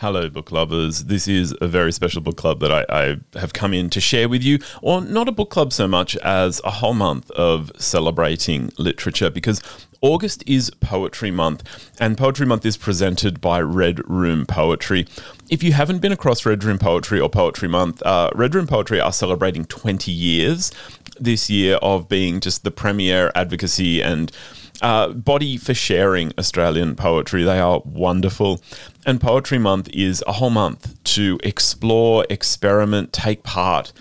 Hello, book lovers. This is a very special book club that I, I, have come in to share with you, or not a book club so much as a whole month of celebrating literature because August is Poetry Month, and Poetry Month is presented by Red Room Poetry. If you haven't been across Red Room Poetry or Poetry Month, uh, Red Room Poetry are celebrating 20 years this year of being just the premier advocacy and uh, body for sharing Australian poetry. They are wonderful. And Poetry Month is a whole month to explore, experiment, take part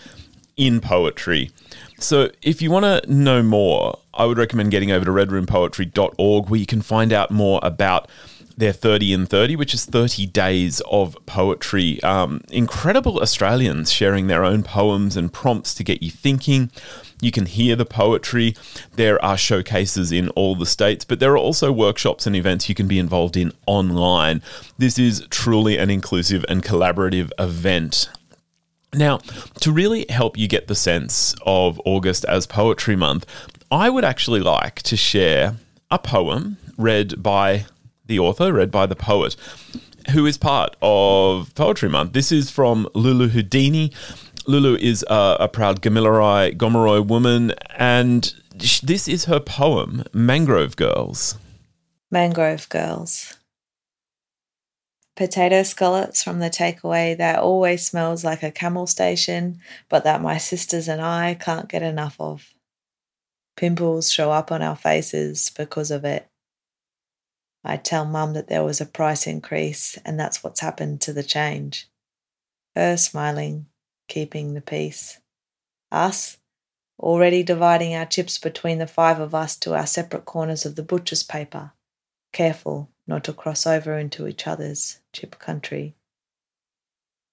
in poetry. So if you want to know more, I would recommend getting over to redroompoetry.org where you can find out more about their 30 and 30, which is 30 days of poetry. Um, incredible Australians sharing their own poems and prompts to get you thinking. You can hear the poetry. There are showcases in all the states, but there are also workshops and events you can be involved in online. This is truly an inclusive and collaborative event. Now, to really help you get the sense of August as Poetry Month, I would actually like to share a poem read by the author, read by the poet, who is part of Poetry Month. This is from Lulu Houdini. Lulu is a, a proud Gamilaroi Gomeroi woman, and this is her poem, Mangrove Girls. Mangrove Girls. Potato scallops from the takeaway that always smells like a camel station, but that my sisters and I can't get enough of. Pimples show up on our faces because of it. I tell mum that there was a price increase and that's what's happened to the change. Her smiling, keeping the peace. Us, already dividing our chips between the five of us to our separate corners of the butcher's paper, careful not to cross over into each other's chip country.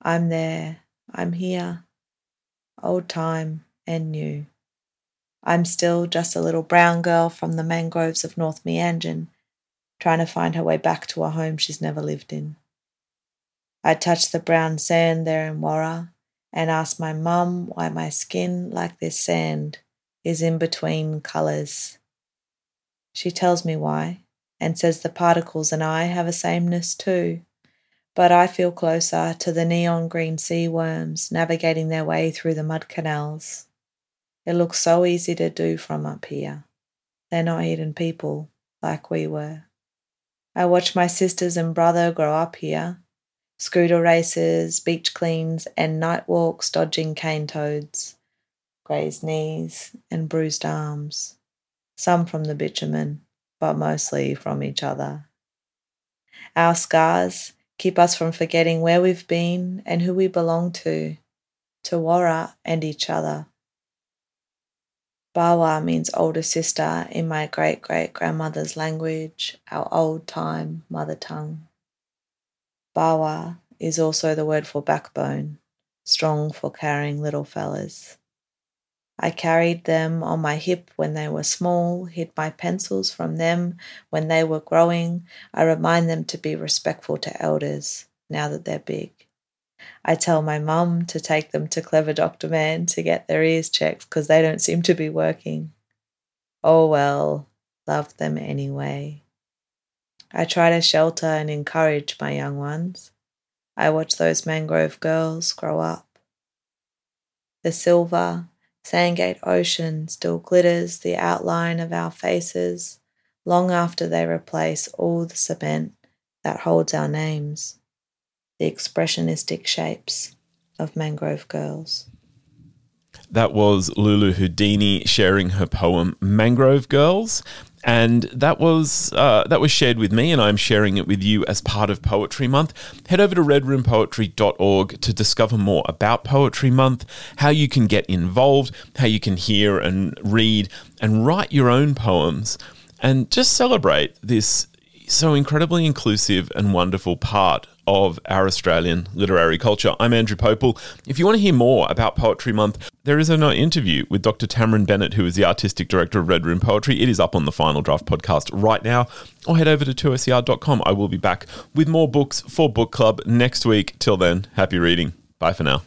I'm there, I'm here, old time and new. I'm still just a little brown girl from the mangroves of North Meanjin trying to find her way back to a home she's never lived in. I touch the brown sand there in Warra and ask my mum why my skin, like this sand, is in between colours. She tells me why and says the particles and I have a sameness too. But I feel closer to the neon green sea worms navigating their way through the mud canals. It looks so easy to do from up here. They're not eating people like we were. I watch my sisters and brother grow up here. Scooter races, beach cleans, and night walks dodging cane toads, grazed knees and bruised arms. Some from the bitumen, but mostly from each other. Our scars keep us from forgetting where we've been and who we belong to, to Warra and each other. Bawa means older sister in my great great grandmother's language, our old time mother tongue. Bawa is also the word for backbone, strong for carrying little fellas. I carried them on my hip when they were small, hid my pencils from them when they were growing. I remind them to be respectful to elders now that they're big. I tell my mum to take them to Clever Doctor Man to get their ears checked because they don't seem to be working. Oh well, love them anyway. I try to shelter and encourage my young ones. I watch those mangrove girls grow up. The silver, Sandgate Ocean still glitters the outline of our faces long after they replace all the cement that holds our names the expressionistic shapes of mangrove girls. That was Lulu Houdini sharing her poem Mangrove Girls. And that was uh, that was shared with me, and I'm sharing it with you as part of Poetry Month. Head over to redroompoetry.org to discover more about Poetry Month, how you can get involved, how you can hear and read and write your own poems, and just celebrate this so incredibly inclusive and wonderful part of our Australian literary culture. I'm Andrew Pople. If you want to hear more about Poetry Month, there is an interview with Dr. Tamryn Bennett, who is the artistic director of Red Room Poetry. It is up on the Final Draft podcast right now, or head over to 2ser.com. I will be back with more books for Book Club next week. Till then, happy reading. Bye for now.